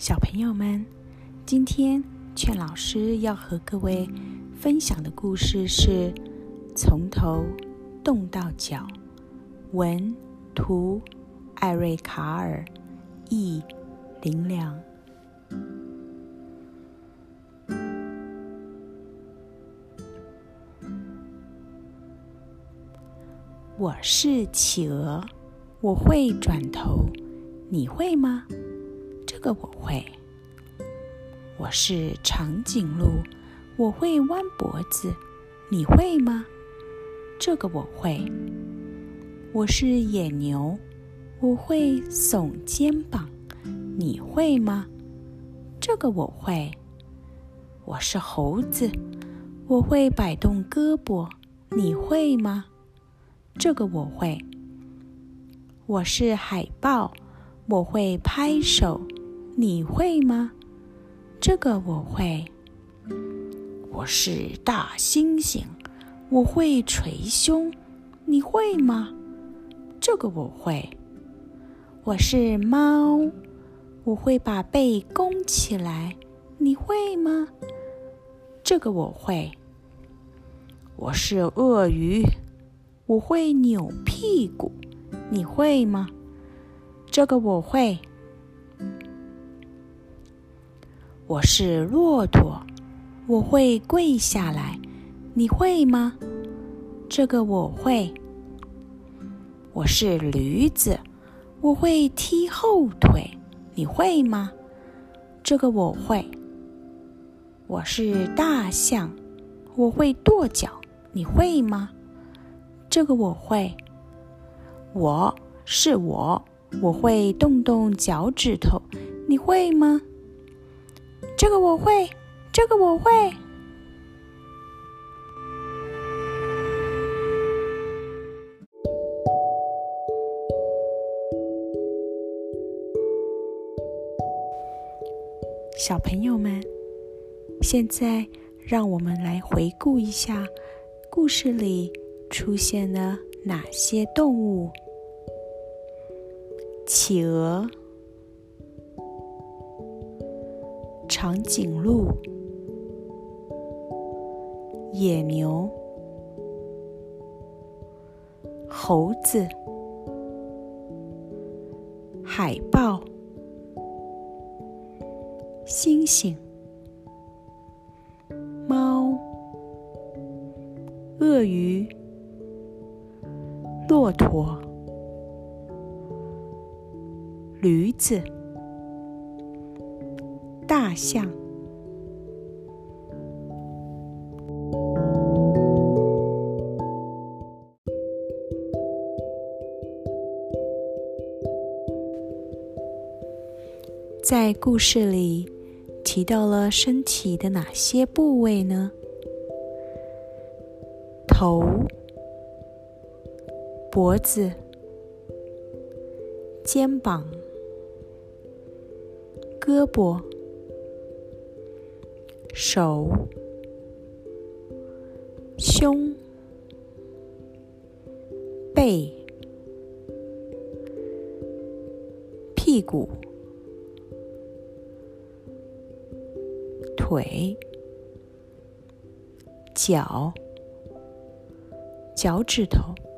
小朋友们，今天劝老师要和各位分享的故事是《从头动到脚》，文图艾瑞卡尔，译林良。我是企鹅，我会转头，你会吗？这个我会。我是长颈鹿，我会弯脖子，你会吗？这个我会。我是野牛，我会耸肩膀，你会吗？这个我会。我是猴子，我会摆动胳膊，你会吗？这个我会。我是海豹，我会拍手。你会吗？这个我会。我是大猩猩，我会捶胸。你会吗？这个我会。我是猫，我会把背弓起来。你会吗？这个我会。我是鳄鱼，我会扭屁股。你会吗？这个我会。我是骆驼，我会跪下来，你会吗？这个我会。我是驴子，我会踢后腿，你会吗？这个我会。我是大象，我会跺脚，你会吗？这个我会。我是我，我会动动脚趾头，你会吗？这个我会，这个我会。小朋友们，现在让我们来回顾一下故事里出现了哪些动物：企鹅。长颈鹿、野牛、猴子、海豹、猩猩、猫、鳄鱼、骆驼、驴子。大象。在故事里提到了身体的哪些部位呢？头、脖子、肩膀。胳膊、手、胸、背、屁股、腿、脚、脚趾头。